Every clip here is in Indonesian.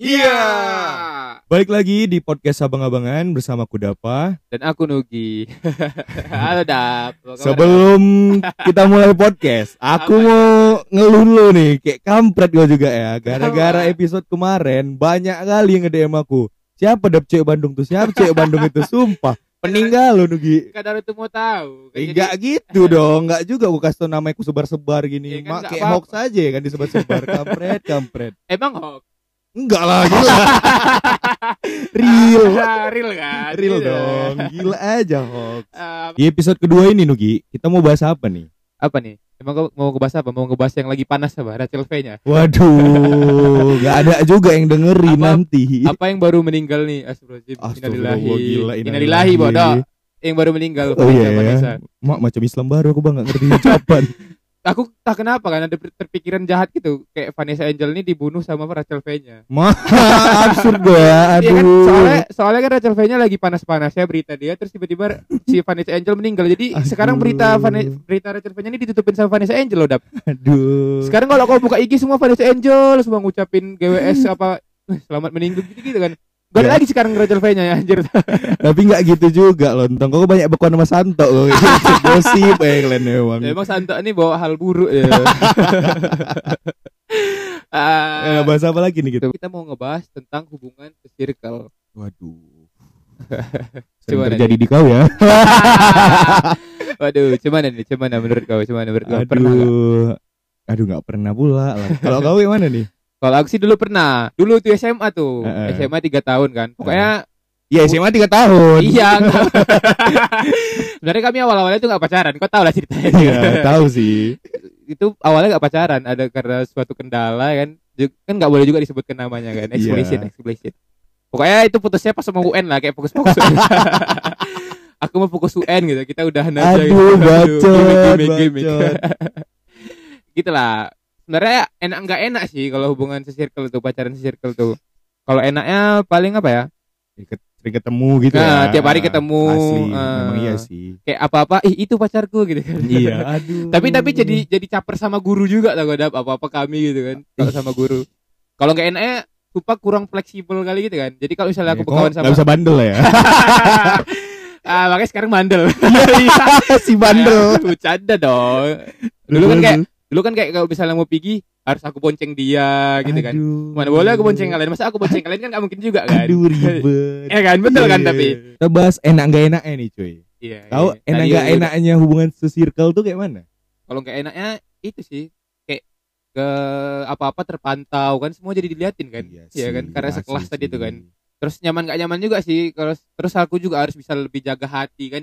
Iya. Balik lagi di podcast Abang-Abangan bersama Kudapa. Dan aku Nugi. Halo Dap. Sebelum kita mulai podcast, aku Apa? mau ngeluh dulu nih, kayak kampret gue juga ya. Gara-gara episode kemarin banyak kali yang nge-DM aku. Siapa dap cewek Bandung tuh? Siapa cewek Bandung itu? Sumpah. Peninggal lo Nugi. Kadang itu mau tahu. Kan Enggak gitu dong, enggak juga aku kasih tau nama aku sebar-sebar gini. Iya kan, Mak nggak kayak apa-apa. hoax aja kan disebar-sebar kampret, kampret. jadi- Emang hoax. Enggak lah, gila. Real. Real kan? Real Iya. dong, gila aja hoax. Eh, Di episode kedua ini Nugi, kita mau bahas apa nih? apa nih? Emang kau mau ngebahas apa? Mau ngebahas yang lagi panas apa? Rachel V-nya. Waduh, gak ada juga yang dengerin Apa- nanti. Apa yang baru meninggal nih? Astagfirullahaladzim. Astagfirullah, Innalillahi. gila, Innalillahi, bodoh. Yang baru meninggal. Oh iya ya. Mak macam Islam baru aku bang gak ngerti ucapan. Aku tak kenapa kan ada terpikiran jahat gitu. Kayak Vanessa Angel ini dibunuh sama Rachel V-nya. Absurd gue ya. Iya kan Aduh. soalnya soalnya kan Rachel V-nya lagi panas-panasnya berita dia terus tiba-tiba si Vanessa Angel meninggal. Jadi Aduh. sekarang berita Vane- berita Rachel V-nya ini ditutupin sama Vanessa Angel loh, Dap. Aduh. Sekarang kalau kau buka IG semua Vanessa Angel semua ngucapin GWS apa "Eh, selamat meninggal gitu-gitu kan. Gak ada Ya. lagi sekarang Rachel V-nya ya anjir. Tapi gak gitu juga loh. Entong kok banyak bekuan sama Santo. kok. Gosip ya kalian emang. Ya, Emang Santo ini bawa hal buruk ya. Eh, bahas apa lagi nih kita? kita mau ngebahas tentang hubungan ke circle. Waduh. Sering Gimana terjadi di kau ya. Waduh, cuman nih, cuman menurut kau, cuman menurut kau pernah nggak? Aduh. Aduh gak pernah pula lah. Kalau kau gimana nih? Kalau aku sih dulu pernah. Dulu tuh SMA tuh. Heeh. SMA 3 tahun kan. Pokoknya Ya SMA 3 tahun. iya. Sebenarnya kami awal-awalnya tuh gak pacaran. Kau tahu lah ceritanya. Iya, tahu sih. Itu awalnya gak pacaran. Ada karena suatu kendala kan. Kan gak boleh juga disebutkan namanya kan. Explicit, Iya. explicit. Pokoknya itu putusnya pas mau UN lah. Kayak fokus-fokus. aku mau fokus UN gitu. Kita udahan aja gitu. Aduh, bacot, bacot. gitu lah. Sebenarnya enak nggak enak sih kalau hubungan se-circle tuh pacaran se-circle tuh. Kalau enaknya paling apa ya? Sering ketemu gitu Nah, ya. tiap hari ketemu, Asli, eh. memang iya sih. Kayak apa-apa, ih itu pacarku gitu kan. iya, aduh. tapi tapi jadi jadi caper sama guru juga tau gak apa-apa kami gitu kan. Kalau sama guru. Kalau nggak enaknya sumpah kurang fleksibel kali gitu kan. Jadi kalau misalnya aku Kok berkawan sama nggak bisa bandel ya. ah makanya sekarang bandel. si bandel. Bercanda dong. Dulu kan kayak dulu kan kayak kalau misalnya mau pergi harus aku bonceng dia gitu kan. Aduh. Mana boleh aku bonceng kalian, masa aku bonceng kalian kan gak mungkin juga kan. Aduh ribet. Ya kan, betul kan Iya. tapi. Kita bahas enak gak enaknya nih cuy. Iya. Tahu iya. enak gak enaknya hubungan se-circle tuh kayak mana? Kalau nggak enaknya itu sih kayak ke apa-apa terpantau kan semua jadi diliatin kan. Iya kan karena sekelas tadi itu kan. Terus nyaman gak nyaman juga sih. Kalau terus aku juga harus bisa lebih jaga hati kan.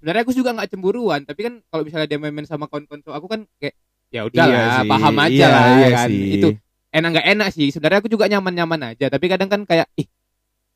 Sebenarnya aku juga nggak cemburuan, tapi kan kalau misalnya dia main-main sama kawan-kawan aku kan kayak ya udah Iya lah, sih, paham aja iya, lah iya kan. sih. Itu enak nggak enak sih. Sebenarnya aku juga nyaman-nyaman aja, tapi kadang kan kayak ih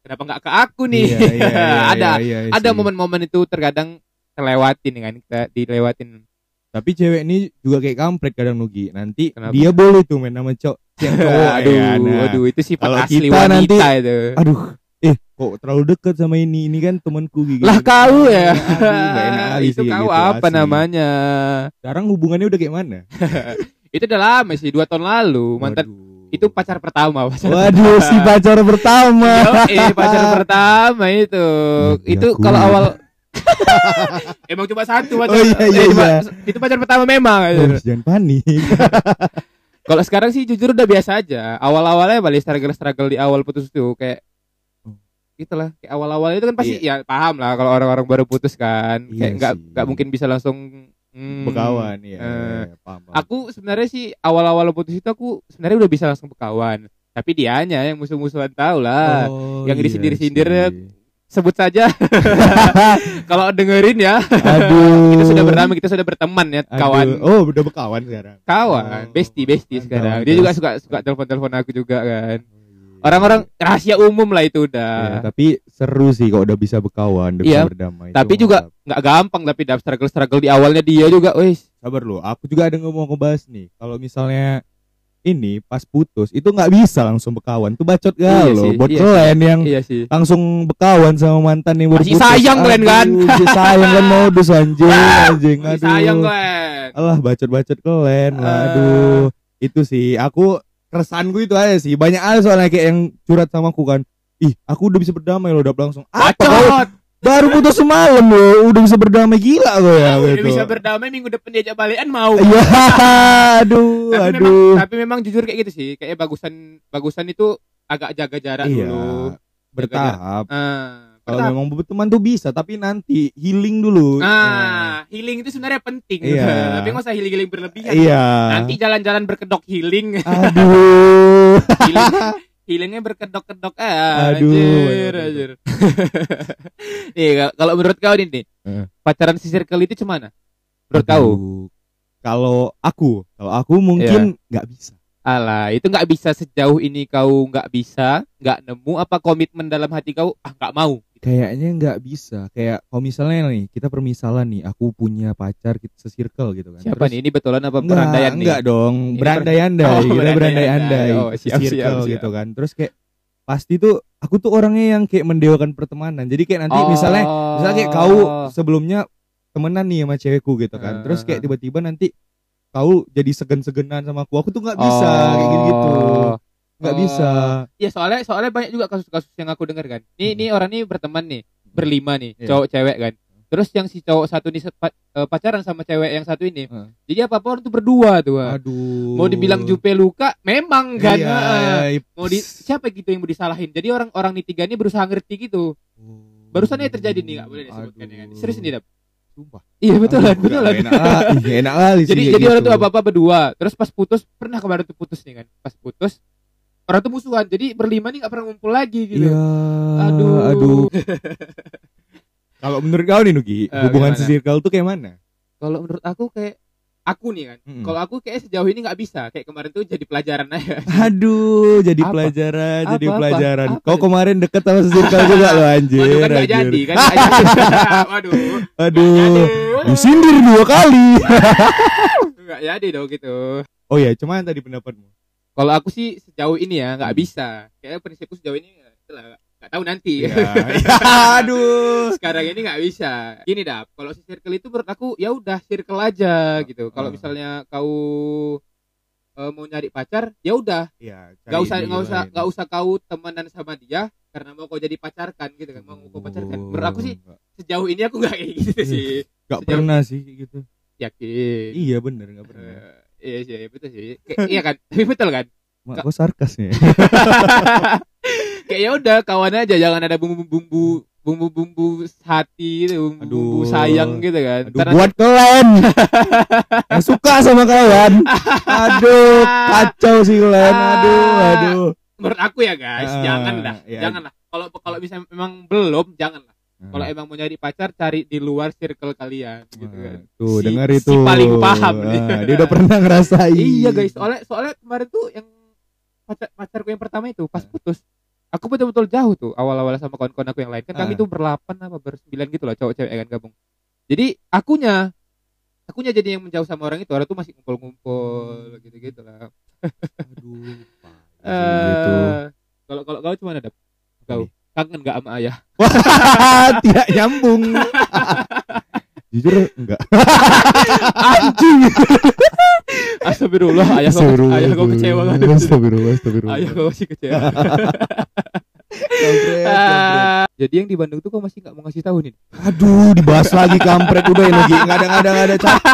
kenapa nggak ke aku nih? Iya, iya, iya, ada iya, iya ada sih. momen-momen itu terkadang terlewatin kan kita dilewatin Tapi cewek ini juga kayak kampret kadang Nugi. Nanti Kenapa? dia boleh tuh main sama cowok yang cowok aduh ya. Nah, aduh itu sifat kalau asli kita wanita nanti- itu Aduh, eh kok terlalu dekat sama ini? Ini kan temanku gitu. lah kau ya Aduh, itu sih kau gitu, apa asli. namanya Sekarang hubungannya udah kayak mana? itu udah lama sih dua tahun lalu mantan Waduh. itu pacar pertama pacar Waduh, si pacar pertama. eh pacar pertama itu Iya, itu aku. kalau awal emang cuma satu pacar Oh, iya, iya, eh, cuma- iya. itu pacar pertama memang Oh, jangan panik. kalau sekarang sih jujur udah biasa aja awal awalnya paling struggle struggle di awal putus tuh kayak itulah kayak awal awal itu kan pasti ya paham lah kalau orang orang baru putus kan Iya kayak nggak nggak mungkin bisa langsung hmm, Bekawan ya. eh, paham, paham. aku sebenarnya sih awal awal putus itu aku sebenarnya udah bisa langsung bekawan tapi dianya yang musuh musuhan tahu lah Oh, yang iya disindir-sindir sebut saja kalau dengerin ya Aduh. kita sudah bernama kita sudah berteman ya Aduh. kawan Oh, udah bekawan sekarang. kawan Oh, bestie bestie sekarang dia juga suka suka telepon telepon aku juga kan Oh, iya. Orang-orang rahasia umum lah itu Iya, udah tapi seru sih kalau udah bisa bekawan, udah Iya, bisa berdamai. tapi Itu juga nggak gampang tapi dapat struggle struggle di awalnya dia juga wes sabar lo. Aku juga ada ngomong ngebahas nih. Kalau misalnya ini pas putus itu nggak bisa langsung bekawan. Tuh bacot Iya gak lo. sih, Buat iya. kalian yang iya sih langsung bekawan sama mantan yang baru Masih putus. sayang kalian kan? Masih sayang kan modus anjing, anjing. Masih Aduh. sayang Glenn Alah bacot-bacot kalian. Ah. Aduh. Itu sih aku keresahanku itu aja sih. Banyak hal soalnya kayak yang curhat sama aku kan. Ih, aku udah bisa berdamai loh, udah langsung. Apa Bacot. baru putus semalam loh, udah bisa berdamai gila kau ya Udah gitu. bisa berdamai minggu depan diajak balikan mau. Iya, aduh, tapi memang, aduh. tapi memang jujur kayak gitu sih. Kayaknya bagusan bagusan itu agak jaga jarak Iya, dulu. bertahap. Ah, Kalau memang berteman tuh bisa, tapi nanti healing dulu. Ah, healing itu sebenarnya penting. Iya. Tapi nggak usah healing-healing berlebihan. Iya. Nanti jalan-jalan berkedok healing. Aduh. healing healingnya berkedok-kedok ah, Aduh, anjir, anjir. Iya, kalau menurut kau nih, nih, Eh. pacaran si circle itu cemana? Menurut kau? Aduh. Kalau aku, kalau aku mungkin nggak bisa. Alah, itu nggak bisa sejauh ini kau nggak bisa, nggak nemu apa komitmen dalam hati kau? Ah, nggak mau. Kayaknya nggak bisa. Kayak kalau misalnya nih, kita permisalan nih, aku punya pacar kita se-circle gitu kan. Siapa Terus- nih? Ini betulan apa Enggak, perandaian nih? enggak dong, Ini berandai-andai, Oh, kita berandai-andai. berandai-andai, Oh, siap, siap, siap. gitu kan. Terus kayak pasti tuh aku tuh orangnya yang kayak mendewakan pertemanan. Jadi kayak nanti misalnya misalnya kayak kau sebelumnya temenan nih sama cewekku gitu kan. Terus kayak Ah. tiba-tiba nanti kau jadi segen-segenan sama aku. Aku tuh nggak bisa kayak gitu. Nggak Oh. bisa. Iya soalnya soalnya banyak juga kasus-kasus yang aku dengar kan. Nih Hmm. nih orang ini berteman nih berlima nih Iya. cowok cewek kan. Terus yang si cowok satu ini eh, pacaran sama cewek yang satu ini. Hmm. Jadi apa apa orang tuh berdua tuh. Aduh. Mau dibilang jupe luka memang kan. Iya, iya. Mau di siapa gitu yang mau disalahin. Jadi orang-orang nih tiga ini berusaha ngerti gitu. Barusan aja terjadi nih nggak boleh disebutkan ya kan. Aduh. Serius nih Dap. Sumpah. Iya betul Aduh, betul nggak Enak enak kali sih Jadi jadi orang gitu. tuh apa-apa berdua. Terus pas putus pernah kemarin tuh putus nih kan. Pas putus orang tuh musuhan. Jadi berlima nih nggak pernah ngumpul lagi gitu. Iya. Aduh. aduh. Kalau menurut kau nih Nugi, Eh, hubungan circle tuh kayak mana? Kalau menurut aku kayak aku nih kan. Mm-mm. Kalau aku kayak sejauh ini nggak bisa. Kayak kemarin tuh jadi pelajaran aja. Aduh, jadi Apa? pelajaran, jadi Apa, apa? pelajaran. Apa? Kau kemarin deket sama circle juga lo anjir. Waduh kan anjir. jadi kan. nggak jadi. Waduh. Aduh. Aduh. Disindir dua kali. Nggak jadi dong gitu. Oh ya, cuman tadi pendapatmu. Kalau aku sih sejauh ini ya nggak bisa. Kayak prinsipku sejauh ini ya, itulah, nggak tahu nanti. Ya, aduh. Sekarang ini nggak bisa. Gini dah, kalau si circle itu menurut aku ya udah circle aja gitu. Kalau Ah. misalnya kau eh, mau nyari pacar, ya udah Ya, nggak usah nggak usah nggak usah kau temenan sama dia karena mau kau jadi pacarkan gitu kan mau kau pacarkan menurut aku sih sejauh ini aku nggak kayak gitu sih Gak sejauh- pernah sih gitu. yakin Iya bener gak pernah. Eh, iya sih iya, betul sih Kayak- iya kan tapi betul kan Mak, kok sarkas ya? kayak ya udah kawan aja jangan ada bumbu bumbu bumbu bumbu hati bumbu, bumbu Aduh. sayang gitu kan Aduh, nanti- buat kalian yang suka sama kawan. Aduh, kacau sih kalian. Aduh, aduh. menurut aku ya guys Ah, jangan dah iya. jangan lah kalau kalau bisa memang belum jangan lah kalau emang mau nyari pacar cari di luar circle kalian gitu kan Tuh, Si- dengar si itu. paling paham. Ah, dia udah pernah ngerasain. Iya guys, soalnya soalnya kemarin tuh yang pacar pacarku yang pertama itu pas putus, aku betul-betul jauh tuh awal-awal sama kawan-kawan aku yang lain. Kan kami Ah. tuh berlapan apa bersembilan gitu loh cowok cewek kan gabung. Jadi akunya akunya jadi yang menjauh sama orang itu, orang tuh masih ngumpul-ngumpul gitu-gitu lah. Aduh. gitu. Eh, kalau kalau kau cuma ada kau? Kangen gak sama ayah? Tidak nyambung. Jujur enggak. Anjing. Astagfirullah, ayah kau ayah kau kecewa kan. Astagfirullah, astagfirullah. Ayah kau masih kecewa. Kampret, kampret. Jadi yang di Bandung tuh kau masih nggak mau ngasih tahu nih? Aduh, dibahas lagi kampret udah ya lagi. Enggak ada, enggak ada, enggak ada. Cap-